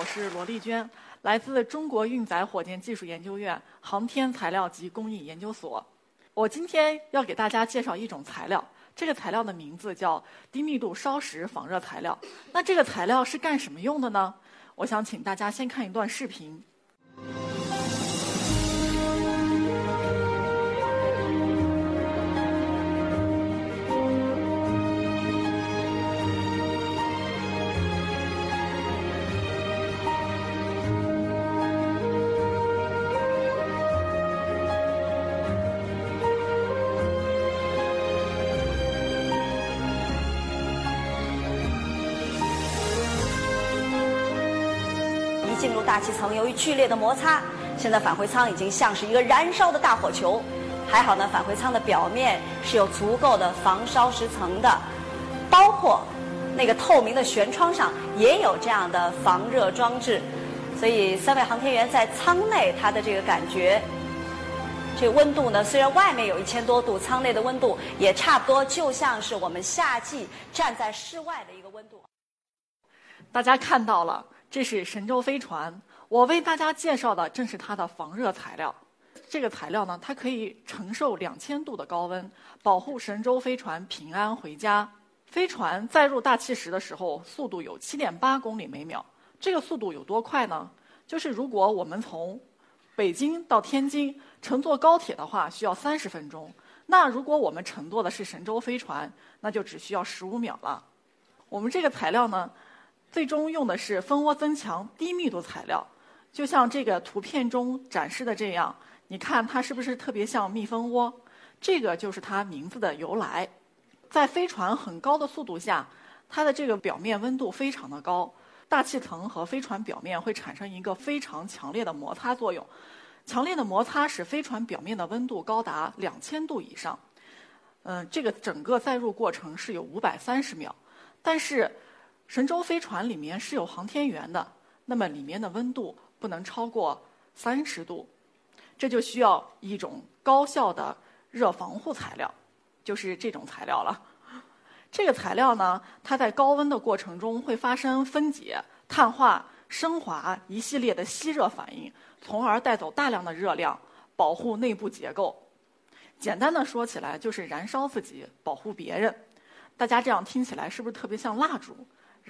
我是罗丽娟。来自中国运载火箭技术研究院航天材料及工艺研究所。我今天要给大家介绍一种材料，这个材料的名字叫低密度烧蚀仿热材料。那这个材料是干什么用的呢？我想请大家先看一段视频。进入大气层，由于剧烈的摩擦，现在返回舱已经像是一个燃烧的大火球。还好呢，返回舱的表面是有足够的防烧蚀层的，包括那个透明的舷窗上也有这样的防热装置。所以三位航天员在舱内，他的这个感觉，这温度呢，虽然外面有一千多度，舱内的温度也差不多，就像是我们夏季站在室外的一个温度。大家看到了。这是神舟飞船，我为大家介绍的正是它的防热材料。这个材料呢，它可以承受两千度的高温，保护神舟飞船平安回家。飞船载入大气时的时候，速度有七点八公里每秒。这个速度有多快呢？就是如果我们从北京到天津乘坐高铁的话，需要三十分钟。那如果我们乘坐的是神舟飞船，那就只需要十五秒了。我们这个材料呢？最终用的是蜂窝增强低密度材料，就像这个图片中展示的这样。你看它是不是特别像蜜蜂窝？这个就是它名字的由来。在飞船很高的速度下，它的这个表面温度非常的高，大气层和飞船表面会产生一个非常强烈的摩擦作用。强烈的摩擦使飞船表面的温度高达两千度以上。嗯，这个整个载入过程是有五百三十秒，但是。神舟飞船里面是有航天员的，那么里面的温度不能超过三十度，这就需要一种高效的热防护材料，就是这种材料了。这个材料呢，它在高温的过程中会发生分解、碳化、升华一系列的吸热反应，从而带走大量的热量，保护内部结构。简单的说起来，就是燃烧自己，保护别人。大家这样听起来是不是特别像蜡烛？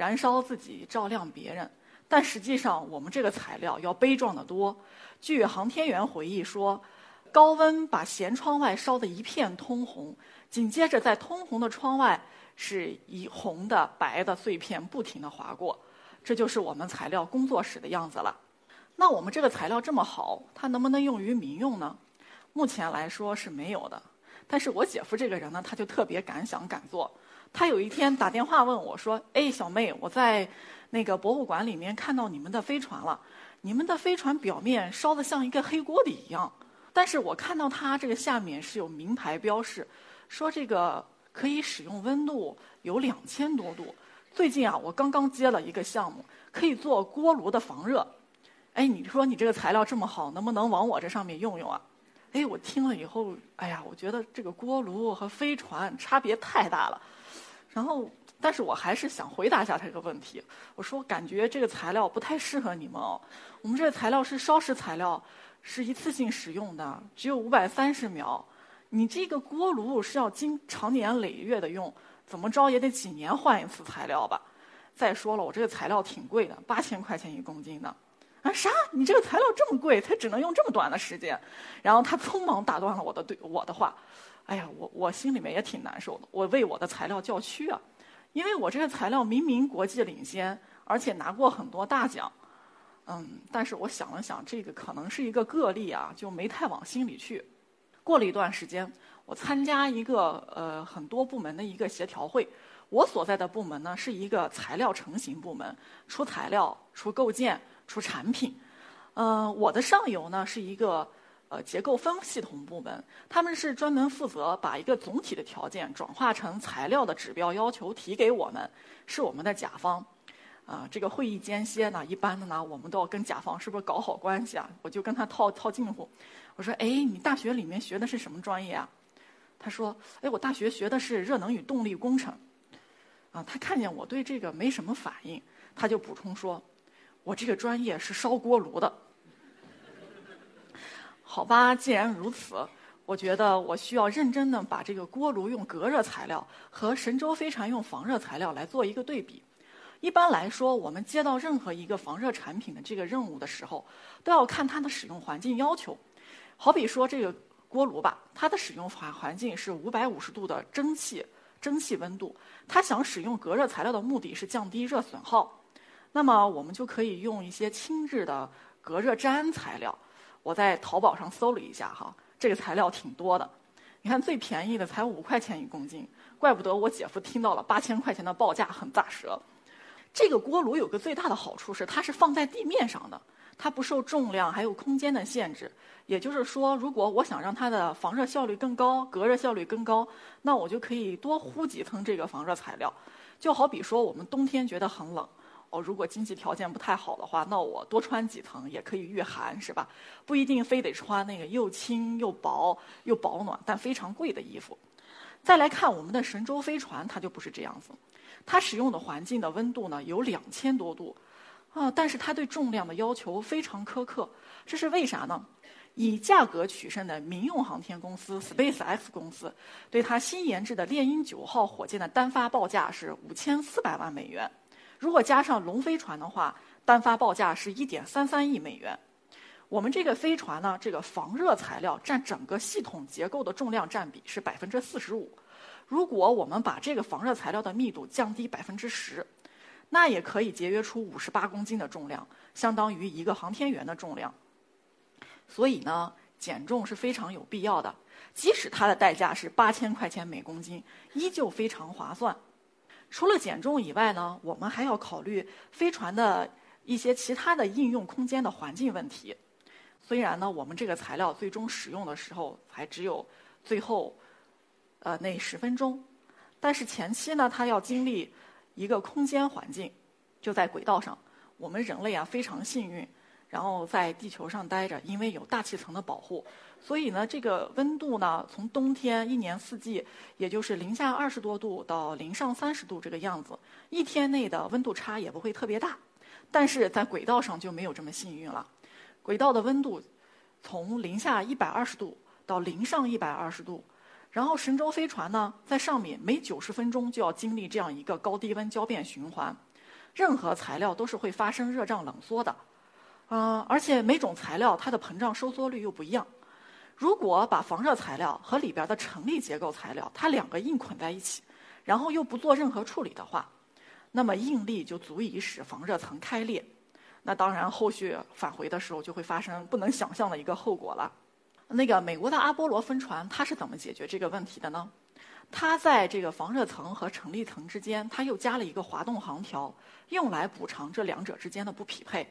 燃烧自己，照亮别人，但实际上我们这个材料要悲壮得多。据航天员回忆说，高温把舷窗外烧得一片通红，紧接着在通红的窗外是以红的、白的碎片不停地划过，这就是我们材料工作室的样子了。那我们这个材料这么好，它能不能用于民用呢？目前来说是没有的。但是我姐夫这个人呢，他就特别敢想敢做。他有一天打电话问我说：“哎，小妹，我在那个博物馆里面看到你们的飞船了。你们的飞船表面烧得像一个黑锅底一样，但是我看到它这个下面是有名牌标示，说这个可以使用温度有两千多度。最近啊，我刚刚接了一个项目，可以做锅炉的防热。哎，你说你这个材料这么好，能不能往我这上面用用啊？哎，我听了以后，哎呀，我觉得这个锅炉和飞船差别太大了。”然后，但是我还是想回答一下这个问题。我说，感觉这个材料不太适合你们哦。我们这个材料是烧蚀材料，是一次性使用的，只有五百三十秒。你这个锅炉是要经长年累月的用，怎么着也得几年换一次材料吧。再说了，我这个材料挺贵的，八千块钱一公斤的。啊，啥？你这个材料这么贵，才只能用这么短的时间？然后他匆忙打断了我的对我的话。哎呀，我我心里面也挺难受的。我为我的材料叫屈啊，因为我这个材料明明国际领先，而且拿过很多大奖，嗯，但是我想了想，这个可能是一个个例啊，就没太往心里去。过了一段时间，我参加一个呃很多部门的一个协调会，我所在的部门呢是一个材料成型部门，出材料、出构件、出产品。嗯，我的上游呢是一个。呃结构分系统部门，他们是专门负责把一个总体的条件转化成材料的指标要求提给我们，是我们的甲方。啊，这个会议间歇呢，一般的呢，我们都要跟甲方是不是搞好关系啊？我就跟他套套近乎，我说：“哎，你大学里面学的是什么专业啊？”他说：“哎，我大学学的是热能与动力工程。”啊，他看见我对这个没什么反应，他就补充说：“我这个专业是烧锅炉的。”好吧，既然如此，我觉得我需要认真的把这个锅炉用隔热材料和神舟飞船用防热材料来做一个对比。一般来说，我们接到任何一个防热产品的这个任务的时候，都要看它的使用环境要求。好比说这个锅炉吧，它的使用环环境是五百五十度的蒸汽蒸汽温度，它想使用隔热材料的目的是降低热损耗。那么我们就可以用一些轻质的隔热毡材料。我在淘宝上搜了一下哈，这个材料挺多的。你看最便宜的才五块钱一公斤，怪不得我姐夫听到了八千块钱的报价很咋舌。这个锅炉有个最大的好处是，它是放在地面上的，它不受重量还有空间的限制。也就是说，如果我想让它的防热效率更高、隔热效率更高，那我就可以多糊几层这个防热材料。就好比说，我们冬天觉得很冷，哦，如果经济条件不太好的话，那我多穿几层也可以御寒，是吧？不一定非得穿那个又轻又薄又保暖但非常贵的衣服。再来看我们的神舟飞船，它就不是这样子。它使用的环境的温度呢有两千多度，啊，但是它对重量的要求非常苛刻，这是为啥呢？以价格取胜的民用航天公司 SpaceX 公司，对它新研制的猎鹰九号火箭的单发报价是五千四百万美元，如果加上龙飞船的话，单发报价是一点三三亿美元。我们这个飞船呢，这个防热材料占整个系统结构的重量占比是百分之四十五。如果我们把这个防热材料的密度降低百分之十，那也可以节约出五十八公斤的重量，相当于一个航天员的重量。所以呢，减重是非常有必要的，即使它的代价是八千块钱每公斤，依旧非常划算。除了减重以外呢，我们还要考虑飞船的一些其他的应用空间的环境问题。虽然呢，我们这个材料最终使用的时候还只有最后。呃，那十分钟，但是前期呢，它要经历一个空间环境，就在轨道上。我们人类啊非常幸运，然后在地球上待着，因为有大气层的保护，所以呢，这个温度呢，从冬天一年四季，也就是零下二十多度到零上三十度这个样子，一天内的温度差也不会特别大。但是在轨道上就没有这么幸运了，轨道的温度从零下一百二十度到零上一百二十度。然后神舟飞船呢，在上面每九十分钟就要经历这样一个高低温交变循环，任何材料都是会发生热胀冷缩的，啊，而且每种材料它的膨胀收缩率又不一样。如果把防热材料和里边的成立结构材料它两个硬捆在一起，然后又不做任何处理的话，那么应力就足以使防热层开裂。那当然，后续返回的时候就会发生不能想象的一个后果了。那个美国的阿波罗飞船，它是怎么解决这个问题的呢？它在这个防热层和成立层之间，它又加了一个滑动航条，用来补偿这两者之间的不匹配。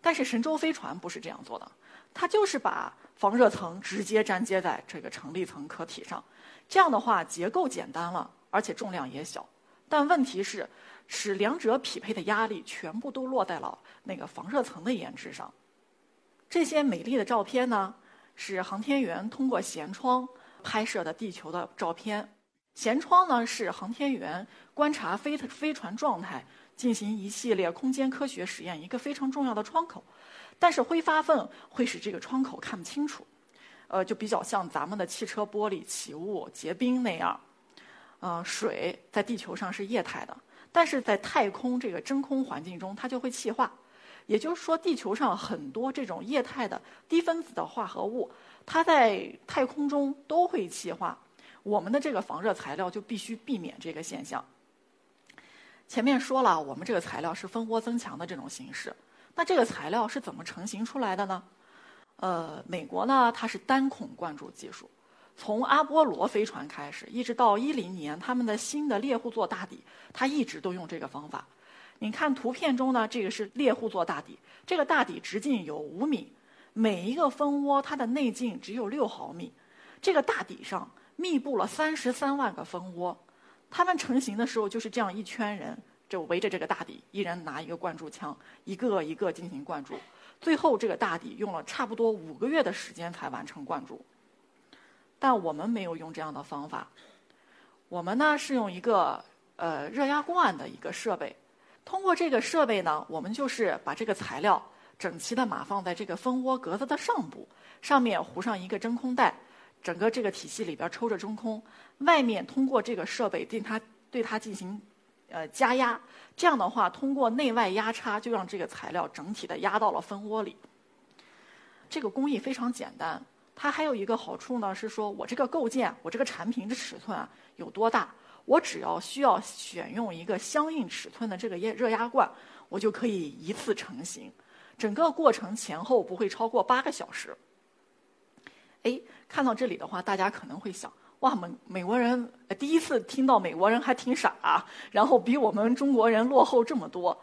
但是神舟飞船不是这样做的，它就是把防热层直接粘接在这个成立层壳体上，这样的话结构简单了，而且重量也小。但问题是，使两者匹配的压力全部都落在了那个防热层的研制上。这些美丽的照片呢？是航天员通过舷窗拍摄的地球的照片。舷窗呢是航天员观察飞飞船状态、进行一系列空间科学实验一个非常重要的窗口。但是挥发分会使这个窗口看不清楚，呃，就比较像咱们的汽车玻璃起雾结冰那样。呃，水在地球上是液态的，但是在太空这个真空环境中，它就会气化。也就是说，地球上很多这种液态的低分子的化合物，它在太空中都会气化。我们的这个防热材料就必须避免这个现象。前面说了，我们这个材料是蜂窝增强的这种形式。那这个材料是怎么成型出来的呢？呃，美国呢，它是单孔灌注技术，从阿波罗飞船开始，一直到一零年他们的新的猎户座大底，它一直都用这个方法。你看图片中呢，这个是猎户座大底，这个大底直径有五米，每一个蜂窝它的内径只有六毫米，这个大底上密布了三十三万个蜂窝，它们成型的时候就是这样一圈人，就围着这个大底，一人拿一个灌注枪，一个一个进行灌注。最后这个大底用了差不多五个月的时间才完成灌注。但我们没有用这样的方法，我们呢是用一个呃热压罐的一个设备，通过这个设备呢，我们就是把这个材料。整齐的码放在这个蜂窝格子的上部，上面糊上一个真空袋，整个这个体系里边抽着中空，外面通过这个设备对它对它进行呃加压，这样的话通过内外压差就让这个材料整体的压到了蜂窝里。这个工艺非常简单，它还有一个好处呢，是说我这个构件，我这个产品的尺寸啊有多大，我只要需要选用一个相应尺寸的这个热热压罐，我就可以一次成型。整个过程前后不会超过八个小时。哎，看到这里的话，大家可能会想：哇，美美国人第一次听到美国人还挺傻，然后比我们中国人落后这么多。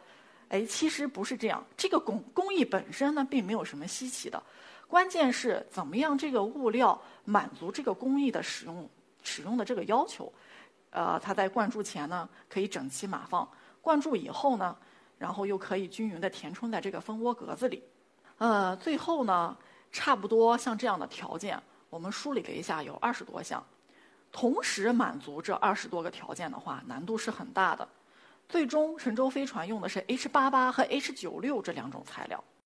哎，其实不是这样，这个工工艺本身呢，并没有什么稀奇的，关键是怎么样这个物料满足这个工艺的使用使用的这个要求。呃，它在灌注前呢，可以整齐码放；灌注以后呢。然后又可以均匀的填充在这个蜂窝格子里，呃，最后呢，差不多像这样的条件，我们梳理了一下，有二十多项，同时满足这二十多个条件的话，难度是很大的。最终，神舟飞船用的是 H 八八和 H 九六这两种材料。